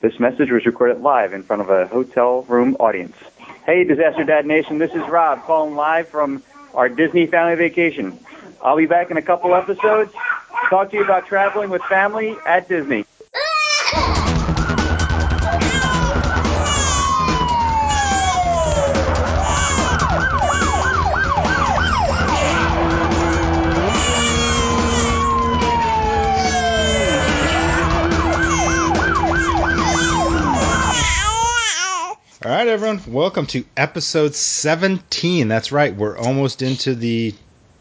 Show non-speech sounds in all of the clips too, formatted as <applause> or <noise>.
This message was recorded live in front of a hotel room audience. Hey, Disaster Dad Nation, this is Rob calling live from our Disney family vacation. I'll be back in a couple episodes. Talk to you about traveling with family at Disney. Welcome to episode 17. That's right. We're almost into the.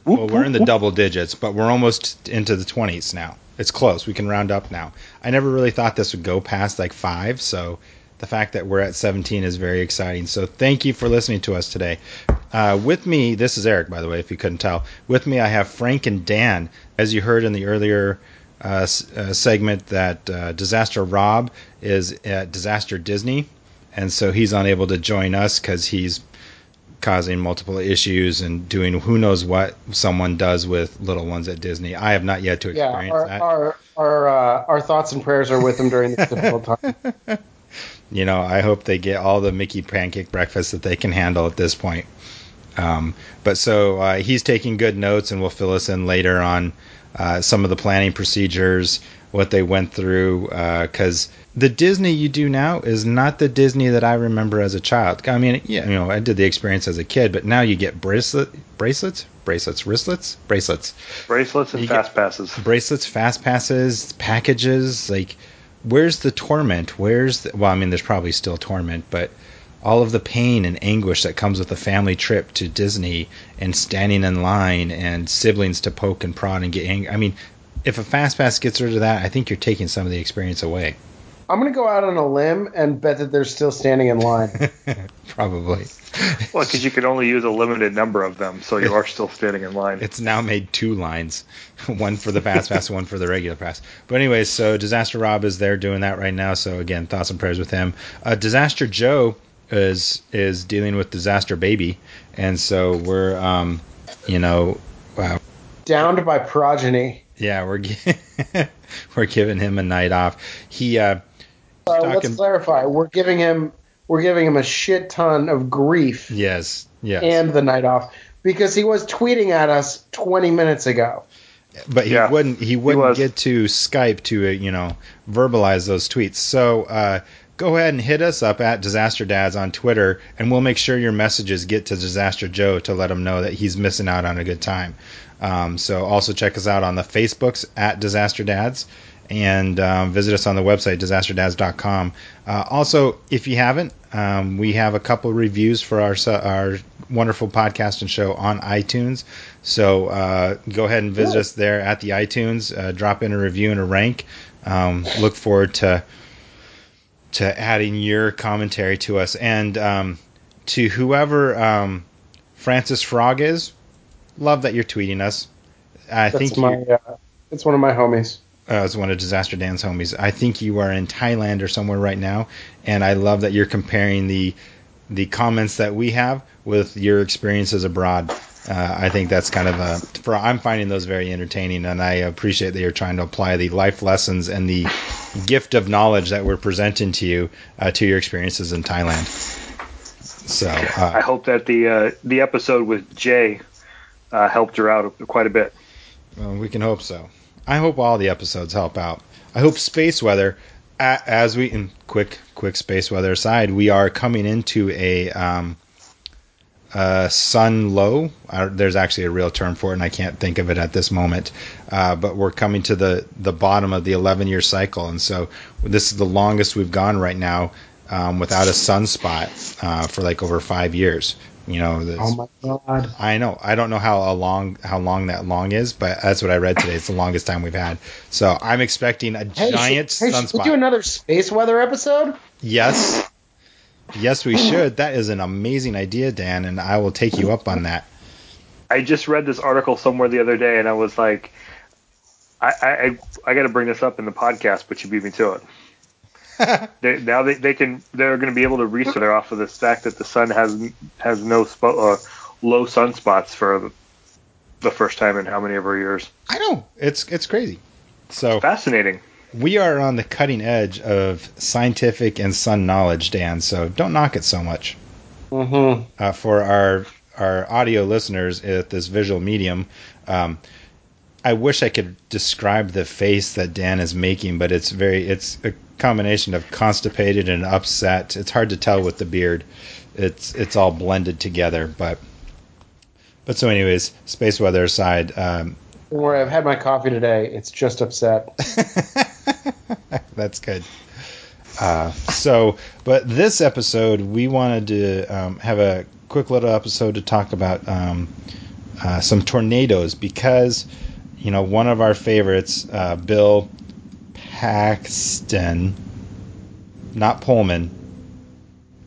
Well, we're in the double digits, but we're almost into the 20s now. It's close. We can round up now. I never really thought this would go past like five, so the fact that we're at 17 is very exciting. So thank you for listening to us today. Uh, with me, this is Eric, by the way, if you couldn't tell. With me, I have Frank and Dan. As you heard in the earlier uh, uh, segment, that uh, Disaster Rob is at Disaster Disney and so he's unable to join us because he's causing multiple issues and doing who knows what someone does with little ones at Disney. I have not yet to experience yeah, our, that. Our our uh, our thoughts and prayers are with him during this difficult time. <laughs> <laughs> You know, I hope they get all the Mickey pancake breakfast that they can handle at this point. Um, but so uh, he's taking good notes and will fill us in later on uh, some of the planning procedures, what they went through, because uh, the Disney you do now is not the Disney that I remember as a child. I mean, yeah, you know, I did the experience as a kid, but now you get bracelet, bracelets, bracelets, wristlets, bracelets, bracelets, and you fast passes, bracelets, fast passes, packages. Like, where's the torment? Where's the, well, I mean, there's probably still torment, but all of the pain and anguish that comes with a family trip to Disney and standing in line and siblings to poke and prod and get angry. I mean, if a fast pass gets rid of that, I think you're taking some of the experience away. I'm going to go out on a limb and bet that they're still standing in line. <laughs> Probably. Well, because you can only use a limited number of them, so you are still standing in line. It's now made two lines, <laughs> one for the fast pass, one for the regular pass. But anyways, so Disaster Rob is there doing that right now. So again, thoughts and prayers with him. Uh, Disaster Joe is is dealing with Disaster Baby, and so we're um, you know, wow, downed by progeny. Yeah, we're <laughs> we're giving him a night off. He uh, uh, let's clarify. We're giving him we're giving him a shit ton of grief. Yes. Yes. And the night off because he was tweeting at us 20 minutes ago. But he yeah, wouldn't he wouldn't he get to Skype to uh, you know verbalize those tweets. So uh, go ahead and hit us up at Disaster Dads on Twitter, and we'll make sure your messages get to Disaster Joe to let him know that he's missing out on a good time. Um, so also check us out on the Facebooks at Disaster Dads and um, visit us on the website disasterdads.com. Uh, also, if you haven't, um, we have a couple reviews for our our wonderful podcast and show on iTunes. So uh, go ahead and visit us there at the iTunes. Uh, drop in a review and a rank. Um, look forward to to adding your commentary to us and um, to whoever um, Francis Frog is. Love that you're tweeting us. I That's think my, uh, it's one of my homies uh, is one of Disaster Dan's homies. I think you are in Thailand or somewhere right now, and I love that you're comparing the the comments that we have with your experiences abroad. Uh, I think that's kind of a for I'm finding those very entertaining, and I appreciate that you're trying to apply the life lessons and the gift of knowledge that we're presenting to you uh, to your experiences in Thailand. So uh, I hope that the uh, the episode with Jay uh, helped her out quite a bit. Well, we can hope so. I hope all the episodes help out. I hope space weather, as we in quick quick space weather aside, we are coming into a um, sun low. Uh, there's actually a real term for it, and I can't think of it at this moment. Uh, but we're coming to the the bottom of the 11 year cycle, and so this is the longest we've gone right now um, without a sunspot uh, for like over five years. You know. Oh my god. I know. I don't know how long how long that long is, but that's what I read today. It's the longest time we've had. So I'm expecting a hey, giant should, hey, sunspot. Should we do another space weather episode? Yes. Yes, we should. That is an amazing idea, Dan, and I will take you up on that. I just read this article somewhere the other day, and I was like, I I, I got to bring this up in the podcast, but you beat me to it. <laughs> they, now they, they can they're going to be able to research off of the fact that the sun has has no spo- uh, low sunspots for the first time in how many ever years. I know it's it's crazy. So fascinating. we are on the cutting edge of scientific and sun knowledge, Dan. So don't knock it so much. Mm-hmm. Uh, for our our audio listeners at this visual medium, um, I wish I could describe the face that Dan is making, but it's very it's a combination of constipated and upset. It's hard to tell with the beard. It's it's all blended together, but but so anyways, space weather aside, um, where I've had my coffee today, it's just upset. <laughs> That's good. Uh, so, but this episode, we wanted to um, have a quick little episode to talk about um, uh, some tornadoes because, you know, one of our favorites, uh, Bill Paxton, not Pullman,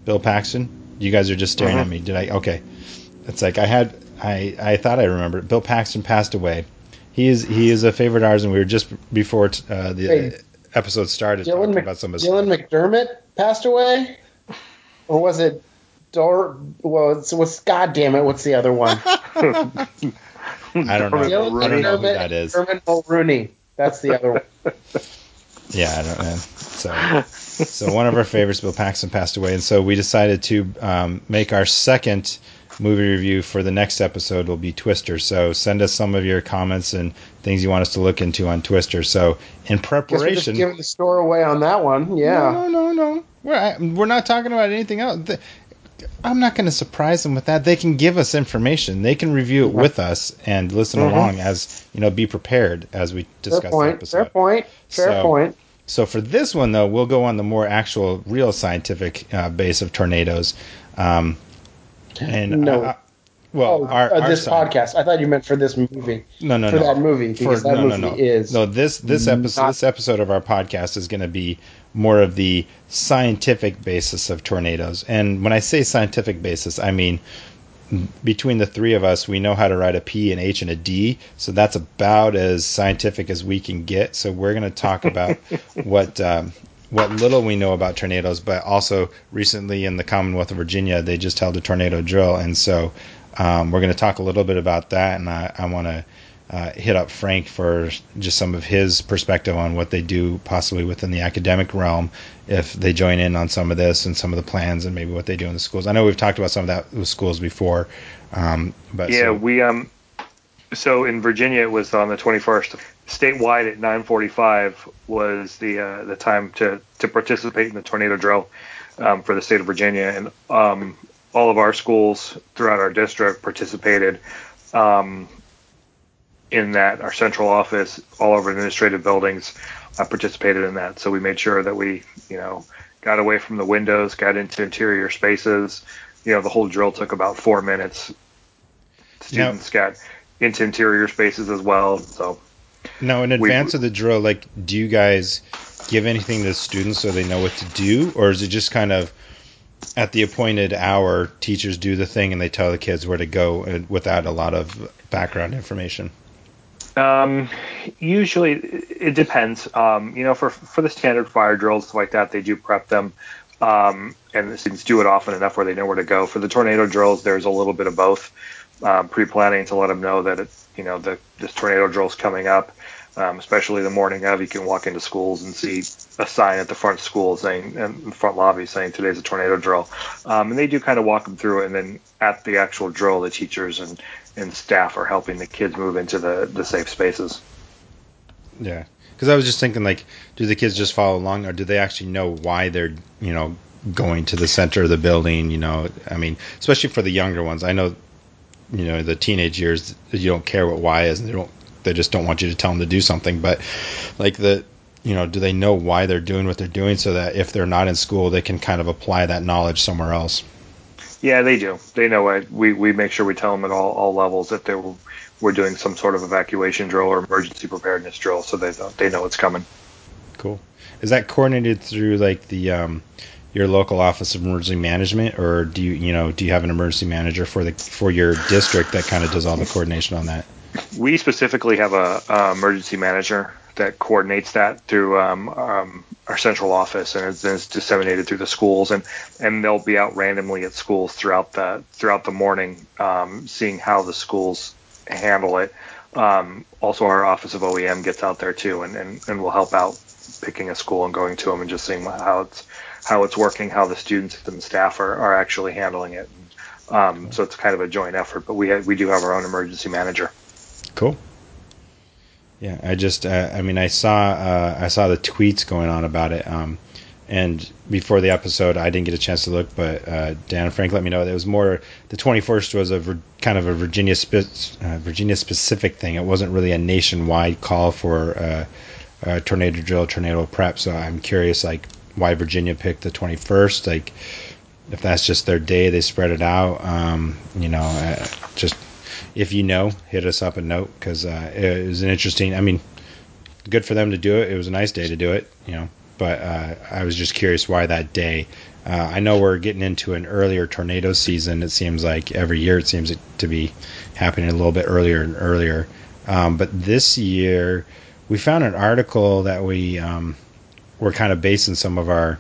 Bill Paxton. You guys are just staring uh-huh. at me. Did I? Okay. It's like I had, I, I thought I remembered. Bill Paxton passed away. He is he is a favorite of ours, and we were just before uh, the hey, episode started Dylan talking Mc, about some of his. Dylan McDermott passed away, or was it Dor? Well, it's, what's God damn it? What's the other one? <laughs> I don't know. Dylan I don't know who that is. Herman Mulroney. That's the other one. <laughs> yeah, I don't know. So, so one of our favorites, Bill Paxton, passed away, and so we decided to um, make our second movie review for the next episode will be Twister. So send us some of your comments and things you want us to look into on Twister. So in preparation, we're just giving the store away on that one. Yeah. No, no, no, no. We're we're not talking about anything else. I'm not going to surprise them with that. They can give us information. They can review it with us and listen mm-hmm. along as you know. Be prepared as we discuss Fair point. the episode. Fair point. Fair so, point. So for this one though, we'll go on the more actual, real scientific uh, base of tornadoes. Um, and no. Uh, well, oh, our, uh, our this side. podcast. I thought you meant for this movie. No, no, for no. that movie because for, that no, movie no, no. is no. This this episode this episode of our podcast is going to be more of the scientific basis of tornadoes. And when I say scientific basis, I mean between the three of us, we know how to write a P, an H, and a D. So that's about as scientific as we can get. So we're going to talk about <laughs> what um, what little we know about tornadoes, but also recently in the Commonwealth of Virginia, they just held a tornado drill, and so um, we're going to talk a little bit about that, and I, I want to uh, hit up Frank for just some of his perspective on what they do possibly within the academic realm if they join in on some of this and some of the plans and maybe what they do in the schools. I know we've talked about some of that with schools before, um, but yeah, so. we um, so in Virginia it was on the 21st statewide at 9:45 was the uh, the time to to participate in the tornado drill um, for the state of Virginia, and um, all of our schools throughout our district participated um, in that. Our central office, all of our administrative buildings, uh, participated in that. So we made sure that we, you know, got away from the windows, got into interior spaces. You know, the whole drill took about four minutes. Students yep. got into interior spaces as well. So now, in advance we, of the drill, like, do you guys give anything to the students so they know what to do, or is it just kind of at the appointed hour, teachers do the thing and they tell the kids where to go uh, without a lot of background information? Um, usually it depends. Um, you know, for for the standard fire drills like that, they do prep them, um, and the students do it often enough where they know where to go. For the tornado drills, there's a little bit of both. Um, pre-planning to let them know that it, you know the this tornado drill is coming up, um, especially the morning of. You can walk into schools and see a sign at the front school saying, in front lobby saying today's a tornado drill, um, and they do kind of walk them through it. And then at the actual drill, the teachers and and staff are helping the kids move into the the safe spaces. Yeah, because I was just thinking, like, do the kids just follow along, or do they actually know why they're, you know, going to the center of the building? You know, I mean, especially for the younger ones. I know you know the teenage years you don't care what why is and they don't they just don't want you to tell them to do something. But like the you know do they know why they're doing what they're doing so that if they're not in school they can kind of apply that knowledge somewhere else? Yeah they do. They know it. We we make sure we tell them at all all levels that they're we're doing some sort of evacuation drill or emergency preparedness drill so they know they know it's coming. Cool. Is that coordinated through like the um your local office of emergency management, or do you you know do you have an emergency manager for the for your district that kind of does all the coordination on that? We specifically have a, a emergency manager that coordinates that through um, um, our central office, and it's, it's, disseminated through the schools, and and they'll be out randomly at schools throughout the throughout the morning, um, seeing how the schools handle it. Um, also, our office of OEM gets out there too, and, and, and will help out picking a school and going to them and just seeing how it's how it's working, how the students and staff are, are actually handling it. Um, so it's kind of a joint effort, but we have, we do have our own emergency manager. Cool. Yeah, I just uh, I mean I saw uh, I saw the tweets going on about it. Um, and before the episode, I didn't get a chance to look, but uh, Dan Frank let me know it was more. The 21st was a ver, kind of a Virginia spe- uh, Virginia specific thing. It wasn't really a nationwide call for uh, tornado drill, tornado prep. So I'm curious, like why Virginia picked the 21st. Like if that's just their day, they spread it out. Um, you know, uh, just if you know, hit us up a note because uh, it was an interesting. I mean, good for them to do it. It was a nice day to do it. You know, but uh, I was just curious why that day. Uh, I know we're getting into an earlier tornado season. It seems like every year it seems to be happening a little bit earlier and earlier. Um, but this year, we found an article that we um, were kind of basing some of our,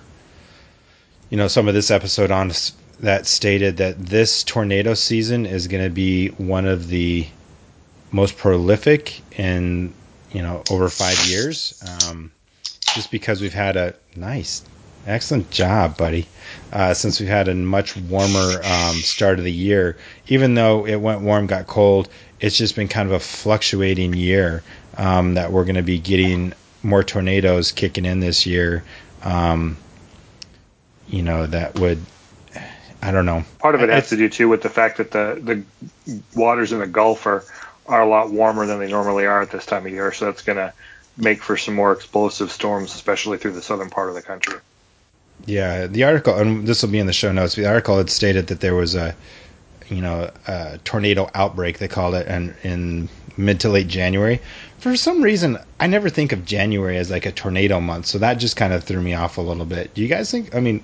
you know, some of this episode on that stated that this tornado season is going to be one of the most prolific in you know over five years. Um, just because we've had a nice, excellent job, buddy. Uh, since we've had a much warmer um, start of the year, even though it went warm, got cold, it's just been kind of a fluctuating year um, that we're going to be getting more tornadoes kicking in this year. Um, you know that would I don't know. Part of it has to do too with the fact that the the waters in the Gulf are are a lot warmer than they normally are at this time of year, so that's going to make for some more explosive storms, especially through the southern part of the country. Yeah, the article, and this will be in the show notes. The article had stated that there was a, you know, a tornado outbreak. They called it, and in mid to late January. For some reason, I never think of January as like a tornado month, so that just kind of threw me off a little bit. Do you guys think? I mean,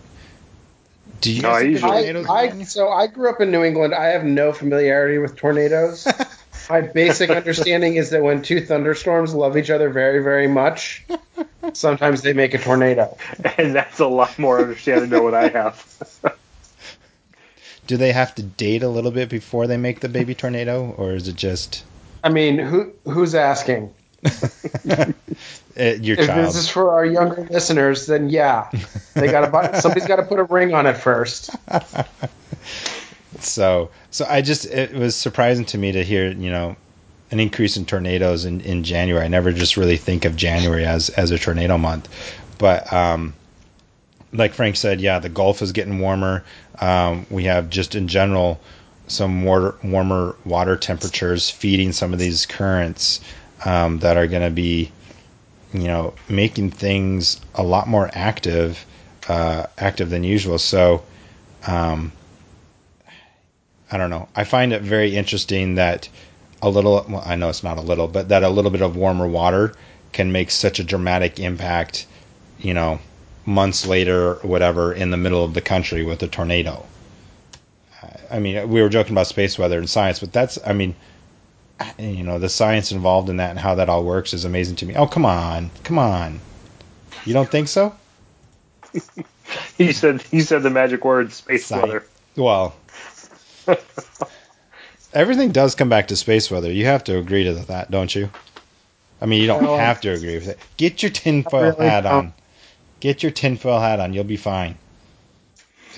do you? No, I, usually, I, I, so I grew up in New England. I have no familiarity with tornadoes. <laughs> My basic understanding is that when two thunderstorms love each other very, very much, sometimes they make a tornado. And that's a lot more understanding than what I have. <laughs> Do they have to date a little bit before they make the baby tornado, or is it just? I mean, who who's asking? <laughs> Your if child. this is for our younger listeners, then yeah, they got to somebody's got to put a ring on it first. so, so I just it was surprising to me to hear you know an increase in tornadoes in, in January. I never just really think of January as as a tornado month, but um, like Frank said, yeah, the Gulf is getting warmer. Um, we have just in general some water, warmer water temperatures feeding some of these currents um, that are going to be you know, making things a lot more active, uh, active than usual. So, um, I don't know. I find it very interesting that a little, well, I know it's not a little, but that a little bit of warmer water can make such a dramatic impact, you know, months later or whatever in the middle of the country with a tornado. I mean, we were joking about space weather and science, but that's, I mean, you know the science involved in that and how that all works is amazing to me. Oh come on, come on, you don't think so? <laughs> he said he said the magic word space Sci- weather. Well, <laughs> everything does come back to space weather. You have to agree to that, don't you? I mean, you don't have to agree with it. Get your tinfoil really hat on. Get your tinfoil hat on. You'll be fine.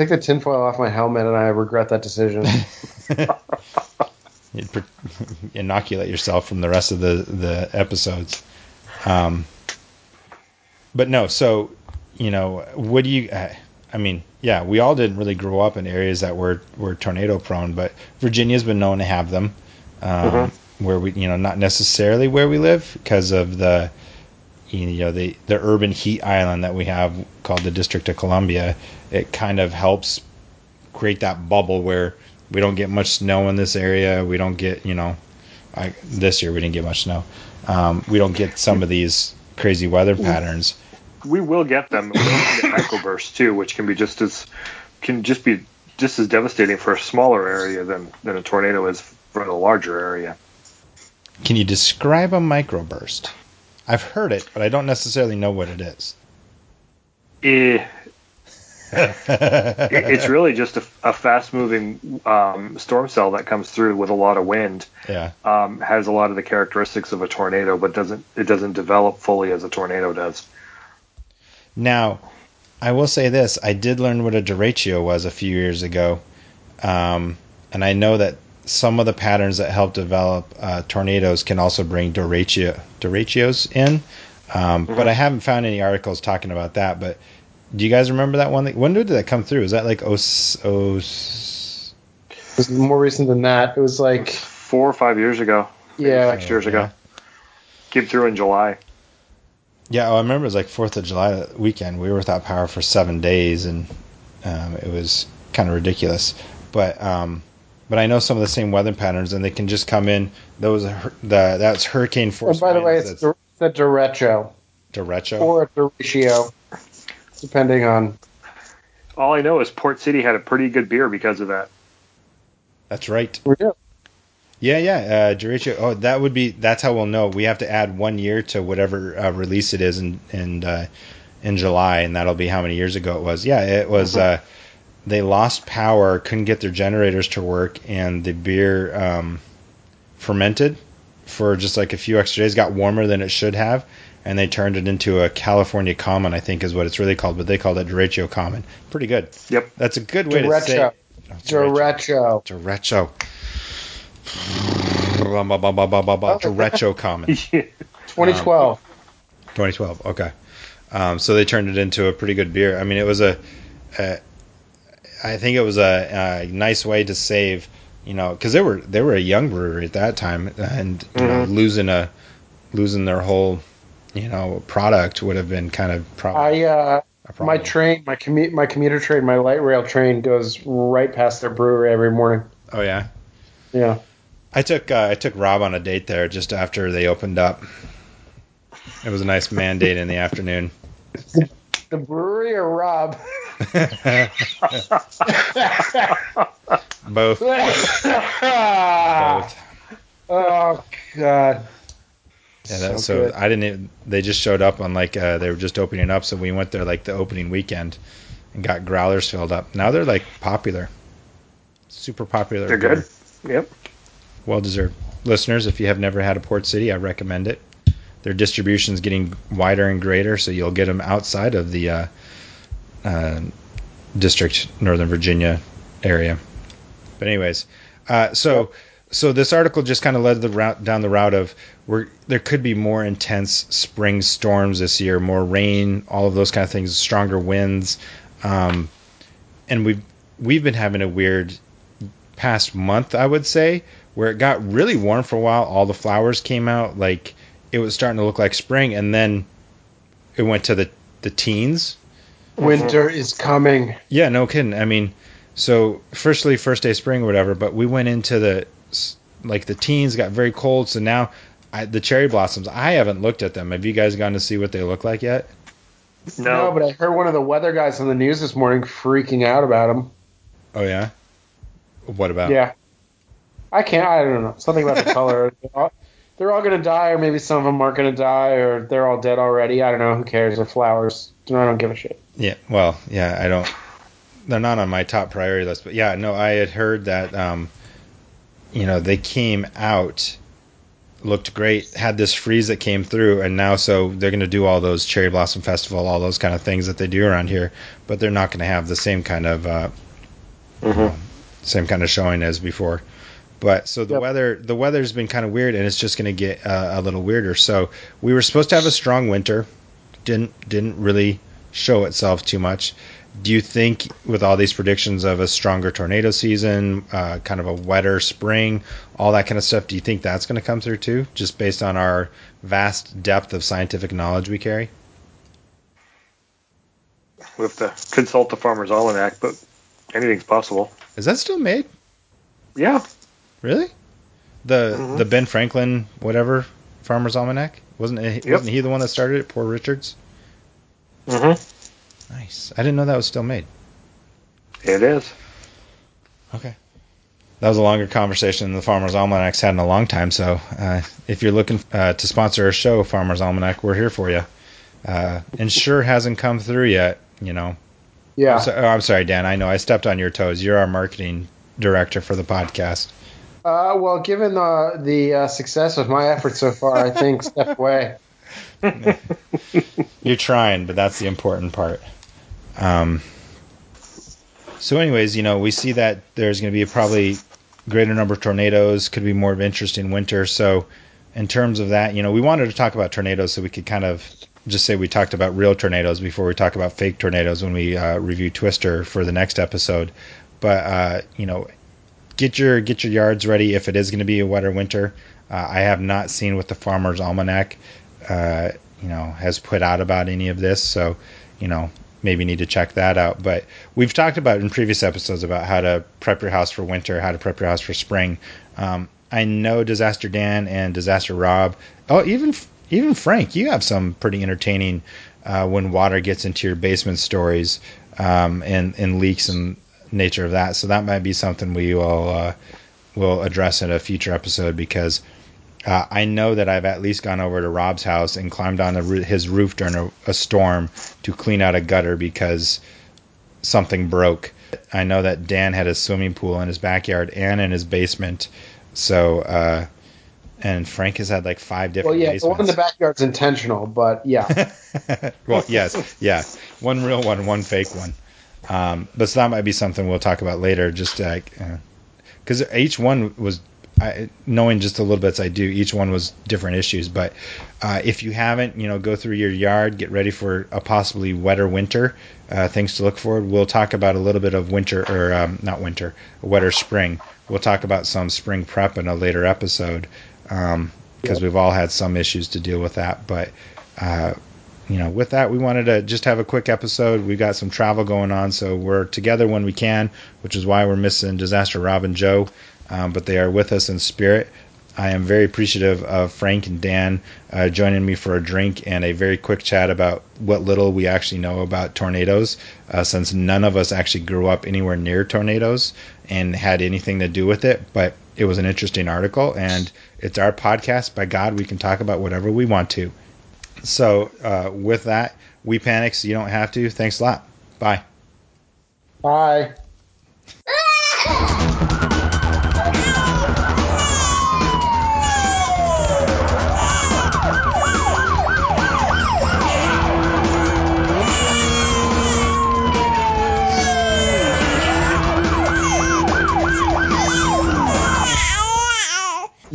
Take the tinfoil off my helmet, and I regret that decision. <laughs> You inoculate yourself from the rest of the the episodes. Um, but no, so you know, what do you? Uh, I mean, yeah, we all didn't really grow up in areas that were were tornado prone, but Virginia's been known to have them. Um, mm-hmm. Where we, you know, not necessarily where we live because of the, you know, the the urban heat island that we have called the District of Columbia. It kind of helps create that bubble where we don't get much snow in this area. We don't get, you know, I, this year we didn't get much snow. Um, we don't get some of these crazy weather patterns. We will get them. We will get microbursts too, which can be just as can just be just as devastating for a smaller area than than a tornado is for a larger area. Can you describe a microburst? I've heard it, but I don't necessarily know what it is. Eh, <laughs> it's really just a, a fast-moving um, storm cell that comes through with a lot of wind. Yeah, um, has a lot of the characteristics of a tornado, but doesn't it doesn't develop fully as a tornado does. Now, I will say this: I did learn what a derecho was a few years ago, um, and I know that some of the patterns that help develop uh, tornadoes can also bring derecho, derechos in. Um, mm-hmm. But I haven't found any articles talking about that. But do you guys remember that one? When did that come through? Is that like oh, oh It was more recent than that. It was like four or five years ago. Yeah, six years ago. Came through in July. Yeah, oh, I remember it was like Fourth of July weekend. We were without power for seven days, and um, it was kind of ridiculous. But um, but I know some of the same weather patterns, and they can just come in. Those the that's hurricane force. And by the way, it's the, the derecho. Derecho or a derecho, depending on. All I know is Port City had a pretty good beer because of that. That's right. Yeah. Yeah, yeah, uh, derecho. Oh, that would be. That's how we'll know. We have to add one year to whatever uh, release it is in in uh, in July, and that'll be how many years ago it was. Yeah, it was. Mm-hmm. Uh, they lost power, couldn't get their generators to work, and the beer um, fermented for just like a few extra days, got warmer than it should have, and they turned it into a California Common, I think is what it's really called, but they called it Derecho Common. Pretty good. Yep. That's a good way Derecho. to say. Oh, Derecho. Derecho. Derecho Common. 2012. Um, 2012. Okay. Um, so they turned it into a pretty good beer. I mean, it was a, a I think it was a, a, nice way to save, you know, because they were they were a young brewery at that time, and you mm-hmm. know, losing a losing their whole, you know, product would have been kind of probably. I uh, my train, my commute, my commuter train, my light rail train goes right past their brewery every morning. Oh yeah. Yeah. I took uh, I took Rob on a date there just after they opened up. It was a nice mandate in the afternoon. <laughs> The brewery or Rob? <laughs> <laughs> Both. Both. <laughs> Oh God. Yeah, that, so, so I didn't. Even, they just showed up on like uh, they were just opening up, so we went there like the opening weekend and got growlers filled up. Now they're like popular, super popular. They're good. Yep. Well deserved. Listeners, if you have never had a Port City, I recommend it. Their distribution is getting wider and greater, so you'll get them outside of the uh, uh, district, Northern Virginia area. But anyways, uh, so so this article just kind of led the route down the route of where there could be more intense spring storms this year, more rain, all of those kind of things, stronger winds, um, and we've we've been having a weird past month, I would say, where it got really warm for a while. All the flowers came out, like it was starting to look like spring, and then it went to the the teens, Mm-hmm. Winter is coming. Yeah, no kidding. I mean, so firstly, first day of spring or whatever, but we went into the like the teens got very cold, so now I, the cherry blossoms. I haven't looked at them. Have you guys gone to see what they look like yet? No. no, but I heard one of the weather guys on the news this morning freaking out about them. Oh yeah. What about? Yeah. I can't. I don't know. Something about the <laughs> color. they're all going to die, or maybe some of them aren't going to die, or they're all dead already. I don't know. Who cares? They're flowers. I don't give a shit. Yeah. Well, yeah. I don't. They're not on my top priority list, but yeah. No, I had heard that. Um, you know, they came out, looked great, had this freeze that came through, and now so they're going to do all those cherry blossom festival, all those kind of things that they do around here, but they're not going to have the same kind of. Uh, mm-hmm. same kind of showing as before. But so the yep. weather the weather's been kind of weird, and it's just going to get uh, a little weirder. So we were supposed to have a strong winter, didn't didn't really show itself too much. Do you think with all these predictions of a stronger tornado season, uh, kind of a wetter spring, all that kind of stuff, do you think that's going to come through too, just based on our vast depth of scientific knowledge we carry? We have to consult the Farmer's Almanac, but anything's possible. Is that still made? Yeah. Really? The mm-hmm. the Ben Franklin whatever Farmer's Almanac wasn't it, yep. wasn't he the one that started it? Poor Richards. Mm-hmm. Nice. I didn't know that was still made. It is. Okay. That was a longer conversation than the Farmer's Almanac's had in a long time. So, uh, if you're looking uh, to sponsor a show, Farmer's Almanac, we're here for you. Uh, and sure hasn't come through yet, you know. Yeah. I'm, so, oh, I'm sorry, Dan. I know I stepped on your toes. You're our marketing director for the podcast. Uh, well, given the the uh, success of my efforts so far, I think step away. <laughs> You're trying, but that's the important part. Um, so, anyways, you know, we see that there's going to be a probably greater number of tornadoes, could be more of interest in winter. So, in terms of that, you know, we wanted to talk about tornadoes so we could kind of just say we talked about real tornadoes before we talk about fake tornadoes when we uh, review Twister for the next episode. But uh, you know, get your get your yards ready if it is going to be a wetter winter. Uh, I have not seen what the Farmer's Almanac, uh, you know, has put out about any of this, so you know maybe need to check that out. But we've talked about in previous episodes about how to prep your house for winter, how to prep your house for spring. Um, I know Disaster Dan and Disaster Rob. Oh, even even Frank, you have some pretty entertaining uh, when water gets into your basement stories um, and and leaks and nature of that. So that might be something we will uh, will address in a future episode because uh, I know that I've at least gone over to Rob's house and climbed on the, his roof during a, a storm to clean out a gutter because something broke. I know that Dan had a swimming pool in his backyard and in his basement. So, uh, and Frank has had like five different. Well, yeah, basements. the one in the backyard's intentional, but yeah. <laughs> well, yes, yeah, one real one, one fake one. Um, but so that might be something we'll talk about later, just because uh, each one was I, knowing just a little bit as I do, each one was different issues. But uh, if you haven't, you know, go through your yard, get ready for a possibly wetter winter. Uh, things to look for. We'll talk about a little bit of winter, or um, not winter, a wetter spring. We'll talk about some spring prep in a later episode because um, yep. we've all had some issues to deal with that. But uh, you know, with that, we wanted to just have a quick episode. We've got some travel going on, so we're together when we can, which is why we're missing Disaster Rob and Joe, um, but they are with us in spirit. I am very appreciative of Frank and Dan uh, joining me for a drink and a very quick chat about what little we actually know about tornadoes, uh, since none of us actually grew up anywhere near tornadoes and had anything to do with it. But it was an interesting article, and it's our podcast. By God, we can talk about whatever we want to. So uh, with that, we panic so you don't have to. Thanks a lot. Bye. Bye. <laughs>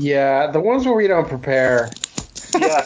Yeah, the ones where we don't prepare. Yeah,